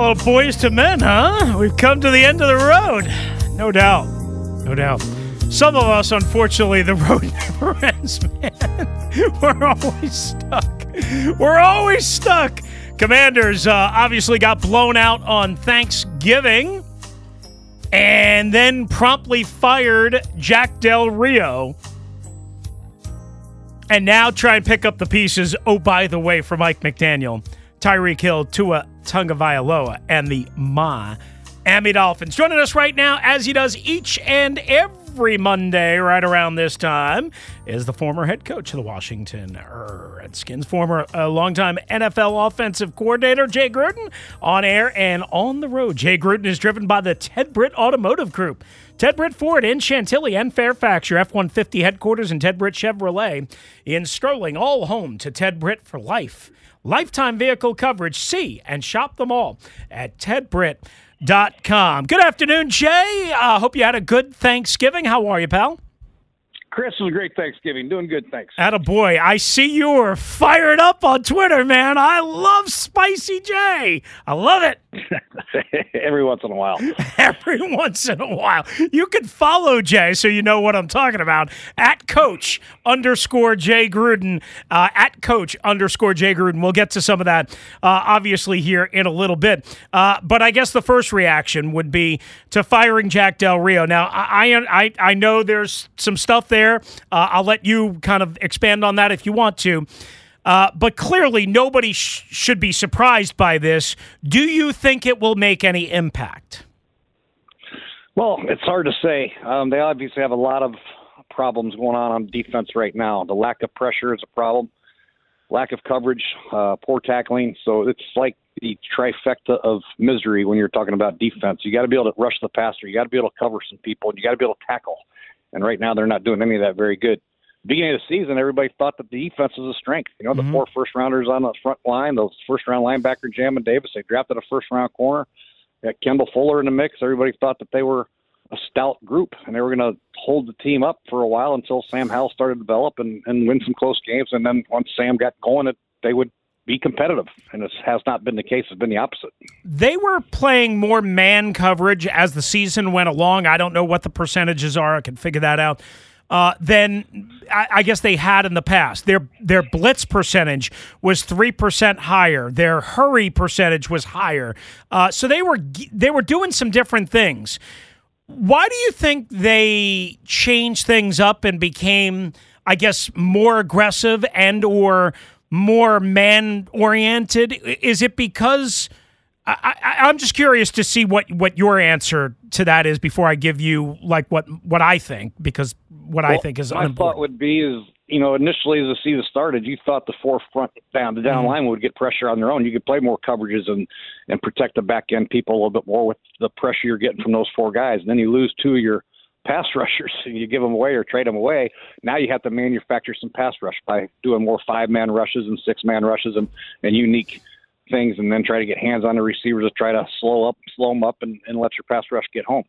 Little boys to men, huh? We've come to the end of the road. No doubt. No doubt. Some of us, unfortunately, the road never ends, man. We're always stuck. We're always stuck. Commanders uh, obviously got blown out on Thanksgiving and then promptly fired Jack Del Rio. And now try and pick up the pieces. Oh, by the way, for Mike McDaniel, Tyreek Hill, Tua Tagovailoa, and the Ma Miami Dolphins. Joining us right now, as he does each and every Monday right around this time, is the former head coach of the Washington Redskins, former uh, longtime NFL offensive coordinator Jay Gruden, on air and on the road. Jay Gruden is driven by the Ted Britt Automotive Group. Ted Britt Ford in Chantilly and Fairfax, your F 150 headquarters, and Ted Britt Chevrolet in Sterling, all home to Ted Britt for life. Lifetime vehicle coverage. See and shop them all at tedbritt.com. Good afternoon, Jay. I uh, hope you had a good Thanksgiving. How are you, pal? Chris, it was a great Thanksgiving. Doing good, thanks. At a boy, I see you were fired up on Twitter, man. I love Spicy J. I love it. Every once in a while. Every once in a while. You can follow Jay so you know what I'm talking about at coach underscore Jay Gruden. Uh, at coach underscore Jay Gruden. We'll get to some of that uh, obviously here in a little bit. Uh, but I guess the first reaction would be to firing Jack Del Rio. Now, I, I, I know there's some stuff there there. Uh, I'll let you kind of expand on that if you want to. Uh, but clearly, nobody sh- should be surprised by this. Do you think it will make any impact? Well, it's hard to say. Um, they obviously have a lot of problems going on on defense right now. The lack of pressure is a problem, lack of coverage, uh, poor tackling. So it's like the trifecta of misery when you're talking about defense. You got to be able to rush the passer, you got to be able to cover some people, and you got to be able to tackle and right now they're not doing any of that very good. Beginning of the season, everybody thought that the defense was a strength. You know, the mm-hmm. four first rounders on the front line, those first round linebacker, Jamin Davis, they drafted a first round corner. They got Kendall Fuller in the mix. Everybody thought that they were a stout group and they were going to hold the team up for a while until Sam Howell started to develop and, and win some close games. And then once Sam got going, it, they would be competitive, and this has not been the case. It's been the opposite. They were playing more man coverage as the season went along. I don't know what the percentages are. I can figure that out. Uh, than I, I, guess they had in the past. Their their blitz percentage was three percent higher. Their hurry percentage was higher. Uh, so they were they were doing some different things. Why do you think they changed things up and became, I guess, more aggressive and or more man oriented? Is it because I, am just curious to see what, what your answer to that is before I give you like what what I think because what well, I think is my thought would be is you know initially as the season started you thought the forefront down the down mm-hmm. line would get pressure on their own you could play more coverages and and protect the back end people a little bit more with the pressure you're getting from those four guys and then you lose two of your pass rushers. And you give them away or trade them away. Now you have to manufacture some pass rush by doing more five man rushes and six man rushes and, and unique things, and then try to get hands on the receivers to try to slow up, slow them up, and, and let your pass rush get home.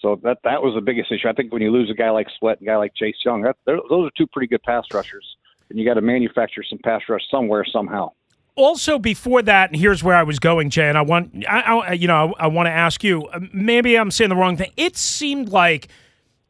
So that that was the biggest issue. I think when you lose a guy like Sweat and a guy like Chase Young, that, those are two pretty good pass rushers, and you got to manufacture some pass rush somewhere somehow. Also before that, and here's where I was going, Jay, and I want, I, I you know, I, I want to ask you. uh, Maybe I'm saying the wrong thing. It seemed like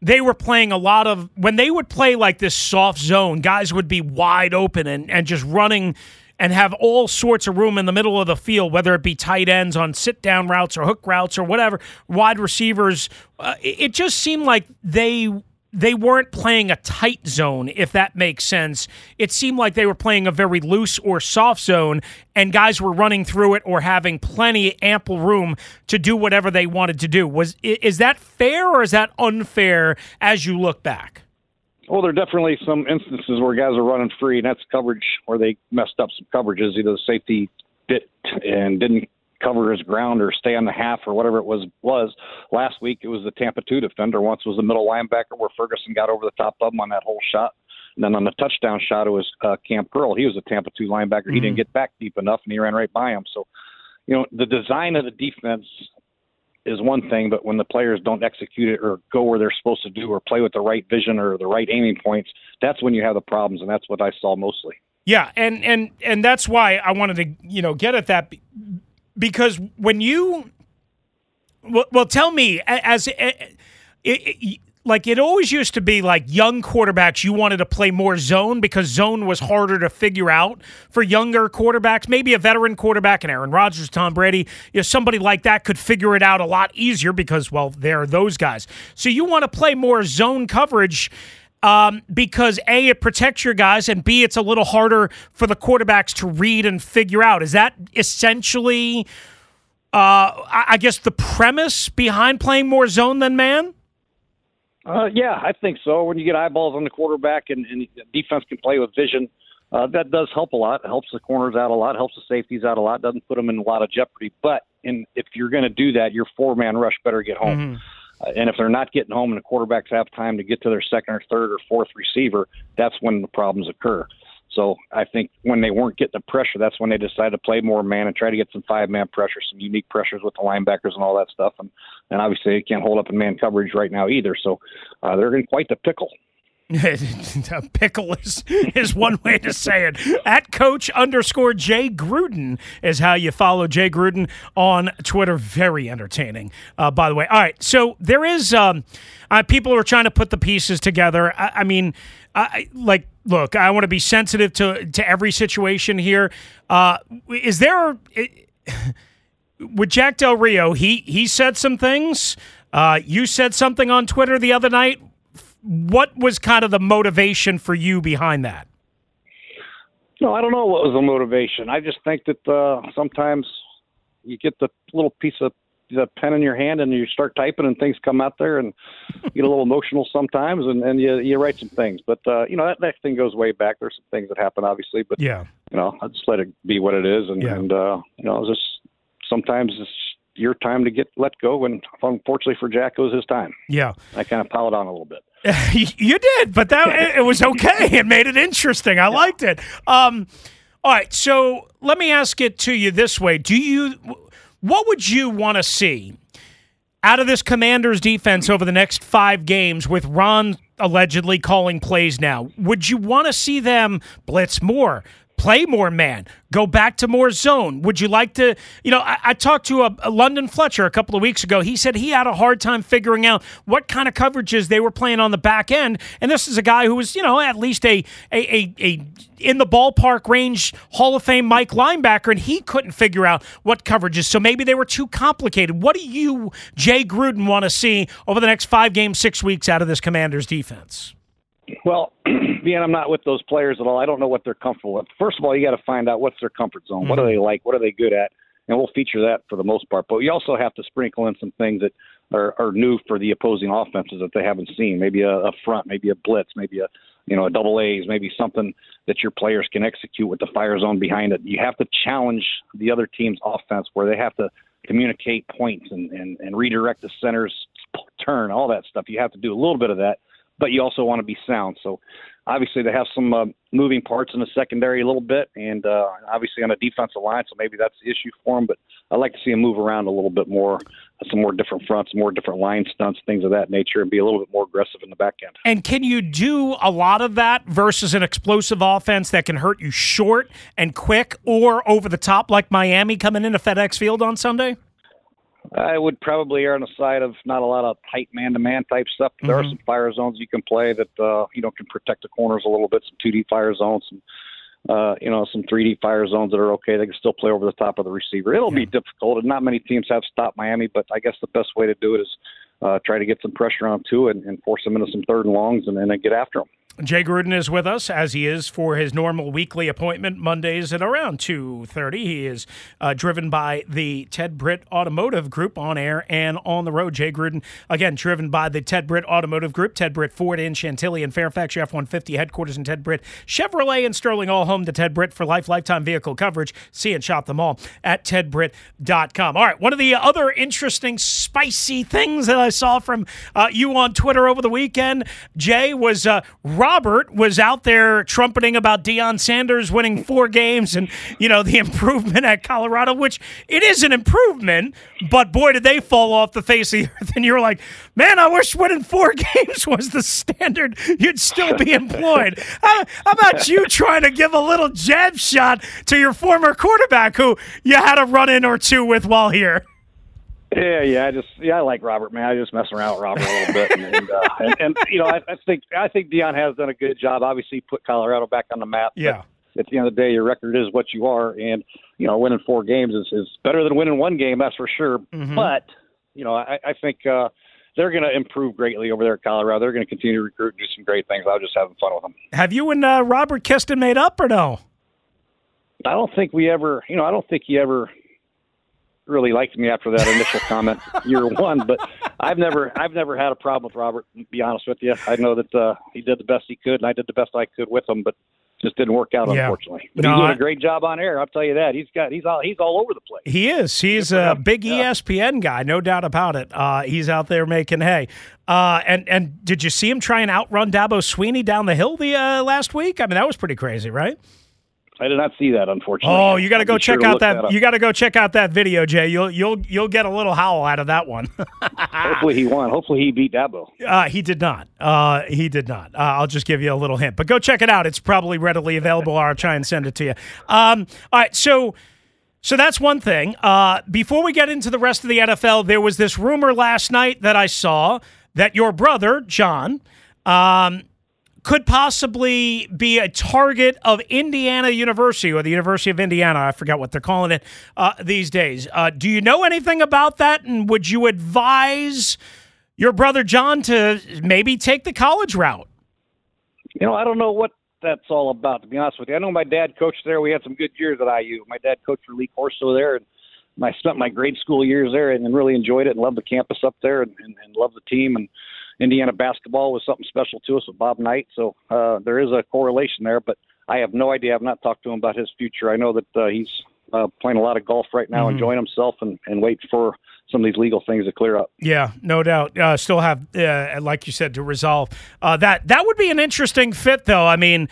they were playing a lot of when they would play like this soft zone. Guys would be wide open and and just running. And have all sorts of room in the middle of the field, whether it be tight ends on sit down routes or hook routes or whatever, wide receivers. Uh, it it just seemed like they they weren't playing a tight zone, if that makes sense. It seemed like they were playing a very loose or soft zone, and guys were running through it or having plenty ample room to do whatever they wanted to do. Was is that fair or is that unfair as you look back? Well, there are definitely some instances where guys are running free, and that's coverage where they messed up some coverages. Either the safety bit and didn't cover his ground or stay on the half or whatever it was. Was last week it was the Tampa two defender. Once was the middle linebacker where Ferguson got over the top of him on that whole shot. And then on the touchdown shot, it was uh, Kam Curl. He was a Tampa two linebacker. He didn't get back deep enough, and he ran right by him. So, you know, the design of the defense is one thing, but when the players don't execute it or go where they're supposed to do or play with the right vision or the right aiming points, that's when you have the problems, and that's what I saw mostly. Yeah, and and and that's why I wanted to you know get at that because when you well, well tell me as it, it, like it always used to be like young quarterbacks you wanted to play more zone because zone was harder to figure out for younger quarterbacks. Maybe a veteran quarterback and Aaron Rodgers Tom Brady you know somebody like that could figure it out a lot easier because well there are those guys. So you want to play more zone coverage um, because A, it protects your guys, and B, it's a little harder for the quarterbacks to read and figure out. Is that essentially, uh, I guess, the premise behind playing more zone than man? Uh, yeah, I think so. When you get eyeballs on the quarterback and, and defense can play with vision, uh, that does help a lot. It helps the corners out a lot, helps the safeties out a lot, doesn't put them in a lot of jeopardy. But in, if you're going to do that, your four man rush better get home. Uh, and if they're not getting home and the quarterbacks have time to get to their second or third or fourth receiver, that's when the problems occur. So I think when they weren't getting the pressure, that's when they decided to play more man and try to get some five man pressure, some unique pressures with the linebackers and all that stuff. And and obviously they can't hold up in man coverage right now either. So uh, they're in quite the pickle. Pickle is, is one way to say it. At coach underscore Jay Gruden is how you follow Jay Gruden on Twitter. Very entertaining, uh, by the way. All right, so there is um, uh, people are trying to put the pieces together. I, I mean, I, like, look, I want to be sensitive to to every situation here. Uh, is there? with Jack Del Rio, he he said some things. Uh, you said something on Twitter the other night. What was kind of the motivation for you behind that? No, I don't know what was the motivation. I just think that uh, sometimes you get the little piece of the pen in your hand and you start typing and things come out there and you get a little emotional sometimes and, and you you write some things. But uh, you know that that thing goes way back. There's some things that happen obviously, but Yeah. you know I just let it be what it is and Yeah. and uh, you know just sometimes it's your time to get let go and unfortunately for Jack it was his time. Yeah. I kind of piled on a little bit. you did, but that it, it was okay. It made it interesting. I liked it. Um, all right, so let me ask it to you this way: Do you, what would you want to see out of this Commanders defense over the next five games with Ron allegedly calling plays? Now, would you want to see them blitz more? Play more man, go back to more zone. Would you like to? You know, I, I talked to a, a London Fletcher a couple of weeks ago. He said he had a hard time figuring out what kind of coverages they were playing on the back end. And this is a guy who was, you know, at least a a a, a in the ballpark range Hall of Fame Mike linebacker, and he couldn't figure out what coverages. So maybe they were too complicated. What do you, Jay Gruden, want to see over the next five games, six weeks out of this Commanders defense? Well, being I'm not with those players at all, I don't know what they're comfortable with. First of all, you got to find out what's their comfort zone. What do mm-hmm. they like? What are they good at? And we'll feature that for the most part. But you also have to sprinkle in some things that are, are new for the opposing offenses that they haven't seen. Maybe a, a front, maybe a blitz, maybe a you know a double A's, maybe something that your players can execute with the fire zone behind it. You have to challenge the other team's offense where they have to communicate points and, and, and redirect the center's turn, all that stuff. You have to do a little bit of that but you also want to be sound. So obviously they have some uh, moving parts in the secondary a little bit, and uh, obviously on a defensive line. So maybe that's the issue for them. But I'd like to see them move around a little bit more some more different fronts, more different line stunts, things of that nature, and be a little bit more aggressive in the back end. And can you do a lot of that versus an explosive offense that can hurt you short and quick or over the top like Miami coming into FedEx Field on Sunday? I would probably err on the side of not a lot of tight man-to-man type stuff. There Mm-hmm. are some fire zones you can play that uh, you know can protect the corners a little bit. Some 2D fire zones, some uh, you know some 3D fire zones that are okay. They can still play over the top of the receiver. It'll be difficult, and not many teams have stopped Miami. But I guess the best way to do it is uh, try to get some pressure on two and, and force them into some third and longs, and, and then get after them. Jay Gruden is with us as he is for his normal weekly appointment Mondays at around 2:30. He is uh, driven by the Ted Britt Automotive Group on air and on the road. Jay Gruden again driven by the Ted Britt Automotive Group, Ted Britt Ford in Chantilly and Fairfax, your F150 headquarters in Ted Britt, Chevrolet and Sterling all home to Ted Britt for life lifetime vehicle coverage. See and shop them all at tedbritt.com. All right, one of the other interesting spicy things that I saw from uh, you on Twitter over the weekend, Jay, was uh, Robert was out there trumpeting about Deion Sanders winning four games and you know the improvement at Colorado, which it is an improvement, but boy did they fall off the face of the earth. And you're like, man, I wish winning four games was the standard. You'd still be employed. How, how about you trying to give a little jab shot to your former quarterback who you had a run in or two with while here? Yeah, yeah, I just yeah, I like Robert, man. I just messing around with Robert a little bit, and and, uh, and, and you know, I, I think I think Deion has done a good job. Obviously, put Colorado back on the map. Yeah. At the end of the day, your record is what you are, and you know, winning four games is, is better than winning one game. That's for sure. But you know, I, I think uh, they're going to improve greatly over there at Colorado. They're going to continue to recruit and do some great things. I was just having fun with them. Have you and uh, Robert Kiston made up or no? I don't think we ever, you know, I don't think he ever really liked me after that initial comment year one, but I've never, I've never had a problem with Robert. To be honest with you, I know that uh, he did the best he could, and I did the best I could with him, but just didn't work out Yeah. unfortunately. But No, doing I- a great job on air. I'll tell you that. He's got, he's all, he's all over the place. He is. He's a big E ESPN guy, no doubt about it. Uh, he's out there making hay. Uh, and and did you see him try and outrun Dabo Swinney down the hill the uh, last week? I mean, that was pretty crazy, right? I did not see that, unfortunately. Oh, you got to go sure check out look that. you got to go check out that video, Jay. You'll you'll you'll get a little howl out of that one. Hopefully he won. Hopefully he beat Dabo. Uh, he did not. Uh, he did not. Uh, I'll just give you a little hint, but go check it out. It's probably readily available. I'll try and send it to you. Um, all right, so so that's one thing. Uh, before we get into the rest of the NFL, there was this rumor last night that I saw that your brother John. Um, could possibly be a target of Indiana University or the University of Indiana. I forget what they're calling it uh, these days. Uh, do you know anything about that? And would you advise your brother John to maybe take the college route? You know, I don't know what that's all about. To be honest with you, I know my dad coached there. We had some good years at IU. My dad coached for Lee Corso there, and I spent my grade school years there and really enjoyed it and loved the campus up there and, and, and loved the team. And Indiana basketball was something special to us with Bob Knight, so uh, there is a correlation there. But I have no idea. I've not talked to him about his future. I know that uh, he's uh, playing a lot of golf right now, enjoying himself, and, and wait for some of these legal things to clear up. Yeah, no doubt. Uh, still have, uh, like you said, to resolve uh, that. That would be an interesting fit, though. I mean,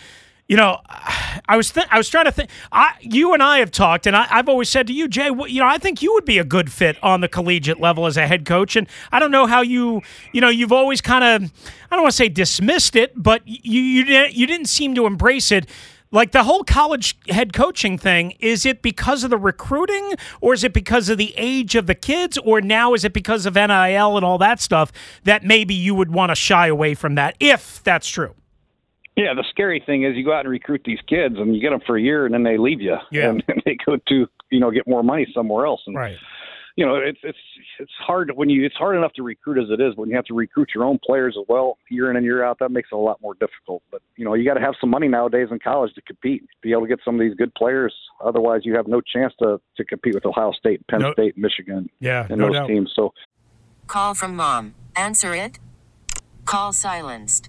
you know, I was th- I was trying to think. I, you and I have talked, and I, I've always said to you, Jay, wh- you know, I think you would be a good fit on the collegiate level as a head coach. And I don't know how you, you know, you've always kind of, I don't want to say dismissed it, but you you didn't you didn't seem to embrace it. Like the whole college head coaching thing, is it because of the recruiting or is it because of the age of the kids or now is it because of NIL and all that stuff that maybe you would want to shy away from that if that's true? Yeah, the scary thing is you go out and recruit these kids and you get them for a year and then they leave you. Yeah. And they go to, you know, get more money somewhere else. And, Right. you know, it's, it's, it's hard when you, it's hard enough to recruit as it is. When you have to recruit your own players as well, year in and year out, that makes it a lot more difficult. But, you know, you got to have some money nowadays in college to compete, be able to get some of these good players. Otherwise, you have no chance to, to compete with Ohio State, Penn No- State, Michigan, Yeah, and no those doubt. teams. So, Call from mom. Answer it. Call silenced.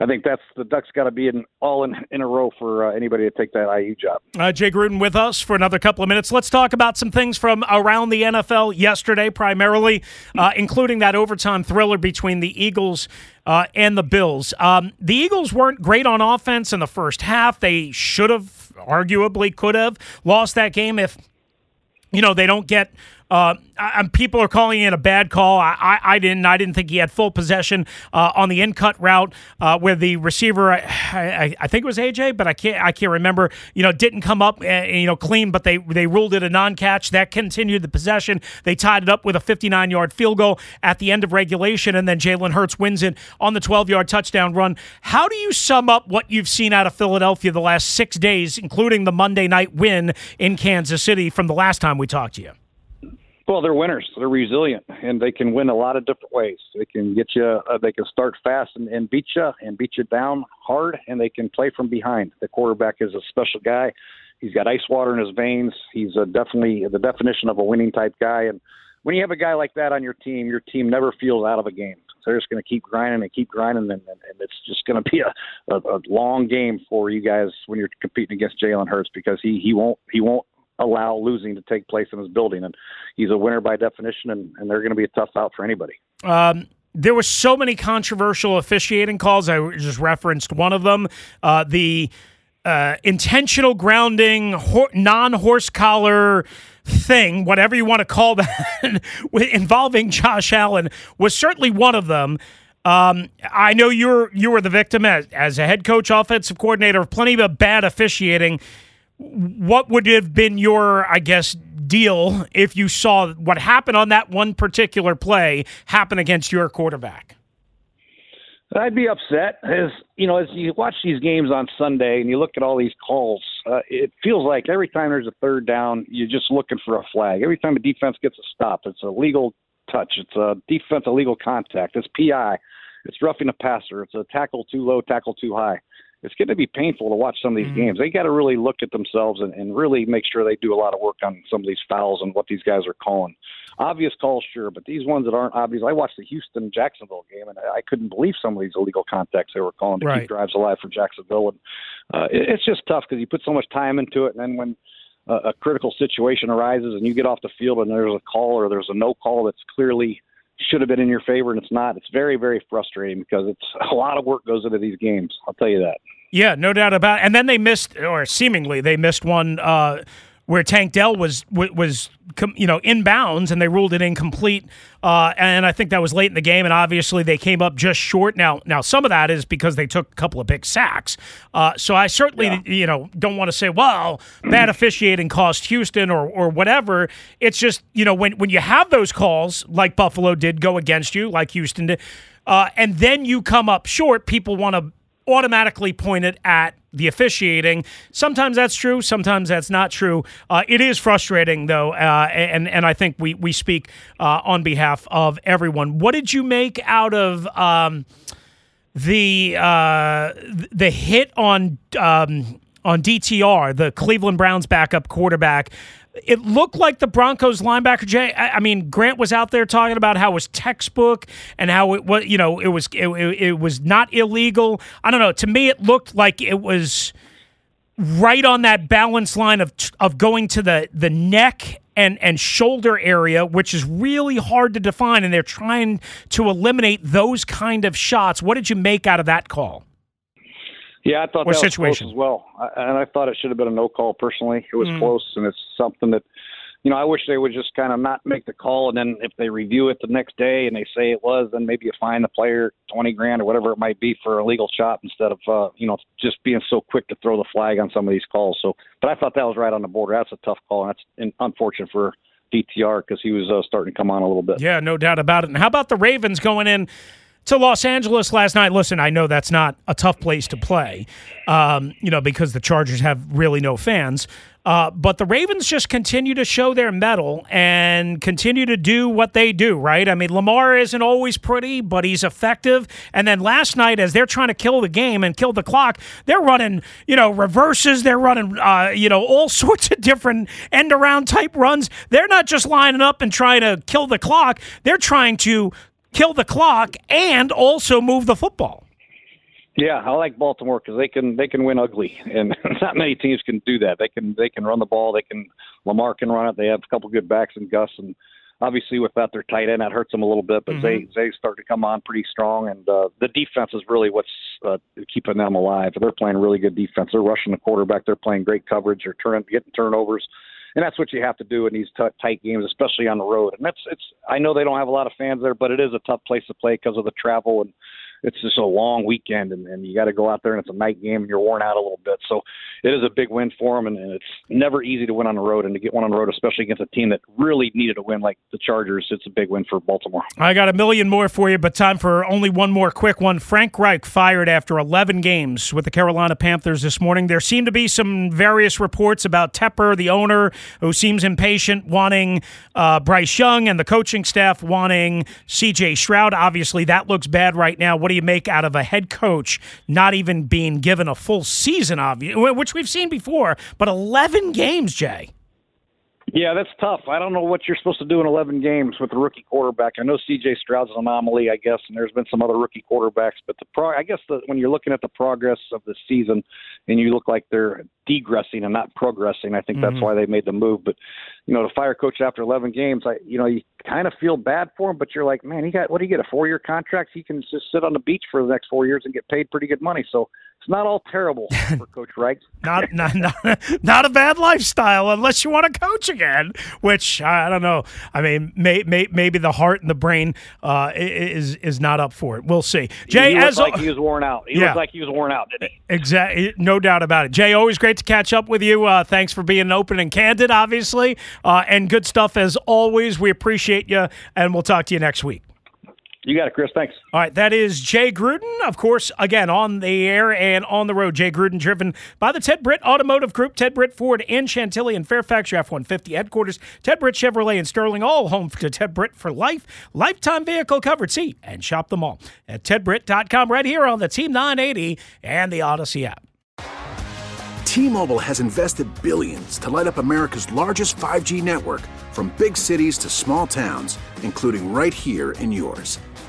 I think that's the Ducks got to be in all in, in a row for uh, anybody to take that IU job. Uh, Jay Gruden with us for another couple of minutes. Let's talk about some things from around the NFL yesterday, primarily, uh, including that overtime thriller between the Eagles uh, and the Bills. Um, the Eagles weren't great on offense in the first half. They should have, arguably, could have lost that game if you know they don't get uh, people are calling it a bad call. I, I, I, didn't. I didn't think he had full possession uh, on the in cut route uh, where the receiver, I, I, think it was AJ, but I can't. I can't remember. You know, didn't come up, uh, you know, clean, but they they ruled it a non catch. That continued the possession. They tied it up with a 59 yard field goal at the end of regulation, and then Jalen Hurts wins it on the 12 yard touchdown run. How do you sum up what you've seen out of Philadelphia the last six days, including the Monday night win in Kansas City from the last time we talked to you? Well, they're winners. They're resilient, and they can win a lot of different ways. They can get you. Uh, they can start fast and, and beat you, and beat you down hard, and they can play from behind. The quarterback is a special guy. He's got ice water in his veins. He's a definitely the definition of a winning type guy. And when you have a guy like that on your team, your team never feels out of a game. They're just going to keep grinding and keep grinding, and, and, and it's just going to be a, a, a long game for you guys when you're competing against Jalen Hurts because he he won't he won't allow losing to take place in his building. And he's a winner by definition, and, and they're going to be a tough out for anybody. Um, there were so many controversial officiating calls. I just referenced one of them. Uh, the uh, intentional grounding, ho- non horse collar thing, whatever you want to call that, involving Josh Allen was certainly one of them. Um, I know you're you were the victim as, as a head coach, offensive coordinator of plenty of bad officiating what would have been your, I guess, deal if you saw what happened on that one particular play happen against your quarterback? I'd be upset as you know as you watch these games on Sunday and you look at all these calls. Uh, it feels like every time there's a third down, you're just looking for a flag. Every time a defense gets a stop, it's a legal touch. It's a defense illegal contact. It's PI. It's roughing a passer. It's a tackle too low, tackle too high it's going to be painful to watch some of these mm-hmm. games. They got to really look at themselves and, and really make sure they do a lot of work on some of these fouls and what these guys are calling. Obvious calls, sure, but these ones that aren't obvious. I watched the Houston Jacksonville game and I couldn't believe some of these illegal contacts they were calling to right. keep drives alive for Jacksonville. And uh, it, it's just tough because you put so much time into it, and then when uh, a critical situation arises and you get off the field and there's a call or there's a no call that's clearly should have been in your favor and it's not. It's very, very frustrating because it's a lot of work goes into these games. I'll tell you that. Yeah, no doubt about it. And then they missed, or seemingly they missed one uh, where Tank Dell was was you know inbounds, and they ruled it incomplete. Uh, and I think that was late in the game, and obviously they came up just short. Now, now some of that is because they took a couple of big sacks. Uh, so I certainly yeah. you know don't want to say, well, bad officiating cost Houston or or whatever. It's just you know when when you have those calls like Buffalo did go against you, like Houston did. Uh, and then you come up short, people want to automatically point it at the officiating. Sometimes that's true. Sometimes that's not true. Uh, it is frustrating, though, uh, and and I think we we speak uh, on behalf of everyone. What did you make out of um, the uh, the hit on um, on DTR, the Cleveland Browns backup quarterback? It looked like the Broncos linebacker Jay. I, mean, Grant was out there talking about how it was textbook and how it was, you know, it was it, it was not illegal. I don't know. To me, it looked like it was right on that balance line of of going to the the neck and and shoulder area, which is really hard to define, and they're trying to eliminate those kind of shots. What did you make out of that call? Yeah, I thought or that situation? was close as well, I, and I thought it should have been a no call. Personally, it was Mm. close, and it's something that you know I wish they would just kind of not make the call, and then if they review it the next day and they say it was, then maybe you fine the player twenty grand or whatever it might be for a legal shot instead of uh, you know just being so quick to throw the flag on some of these calls. So, but I thought that was right on the border. That's a tough call, and that's unfortunate for DTR because he was uh, starting to come on a little bit. Yeah, no doubt about it. And how about the Ravens going in to Los Angeles last night? Listen, I know that's not a tough place to play, um, you know, because the Chargers have really no fans. Uh, but the Ravens just continue to show their mettle and continue to do what they do, right? I mean, Lamar isn't always pretty, but he's effective. And then last night, as they're trying to kill the game and kill the clock, they're running, you know, reverses. They're running, uh, you know, all sorts of different end around type runs. They're not just lining up and trying to kill the clock, they're trying to kill the clock and also move the football. Yeah, I like Baltimore because they can they can win ugly, and not many teams can do that. They can they can run the ball. They can Lamar can run it. They have a couple good backs and Gus, and obviously without their tight end, that hurts them a little bit. But Mhm. they they start to come on pretty strong, and uh, the defense is really what's uh, keeping them alive. They're playing really good defense. They're rushing the quarterback. They're playing great coverage. They're turning getting turnovers. And that's what you have to do in these t- tight games, especially on the road. And that's it's. I know they don't have a lot of fans there, but it is a tough place to play because of the travel and it's just a long weekend and, and you got to go out there and it's a night game and you're worn out a little bit. So it is a big win for them and, and it's never easy to win on the road and to get one on the road, especially against a team that really needed a win like the Chargers. It's a big win for Baltimore. I got a million more for you, but time for only one more quick one. Frank Reich fired after 11 games with the Carolina Panthers this morning. There seem to be some various reports about Tepper, the owner, who seems impatient, wanting uh, Bryce Young, and the coaching staff wanting CJ Stroud. Obviously, that looks bad right now. What do you make out of a head coach not even being given a full season, obviously, which we've seen before, but 11 games, Jay? Yeah, that's tough. I don't know what you're supposed to do in 11 games with a rookie quarterback. I know C.J. Stroud's an anomaly, I guess, and there's been some other rookie quarterbacks. But the pro, I guess the, when you're looking at the progress of the season, and you look like they're degressing and not progressing, I think that's Mhm. why they made the move. But you know, to fire coach after 11 games, I you know you kind of feel bad for him, but you're like, man, he got what do you get a four year contract? He can just sit on the beach for the next four years and get paid pretty good money. So it's not all terrible for Coach Reich. not, not not not a bad lifestyle unless you want to coach again. Which I don't know. I mean, may, may, maybe the heart and the brain uh, is is not up for it. We'll see. Jay, he as looked like he was worn out. He Yeah. looked like he was worn out, didn't he? Exactly, no doubt about it. Jay, always great to catch up with you. Uh, thanks for being open and candid, obviously, uh, and good stuff as always. We appreciate you, and we'll talk to you next week. You got it, Chris. Thanks. All right, that is Jay Gruden, of course, again, on the air and on the road. Jay Gruden, driven by the Ted Britt Automotive Group, Ted Britt Ford in Chantilly and Fairfax, your F 150 headquarters, Ted Britt Chevrolet in Sterling, all home to Ted Britt for life, lifetime vehicle covered. See and shop them all at tedbritt.com right here on the Team 980 and the Odyssey app. T-Mobile has invested billions to light up America's largest 5G network from big cities to small towns, including right here in yours.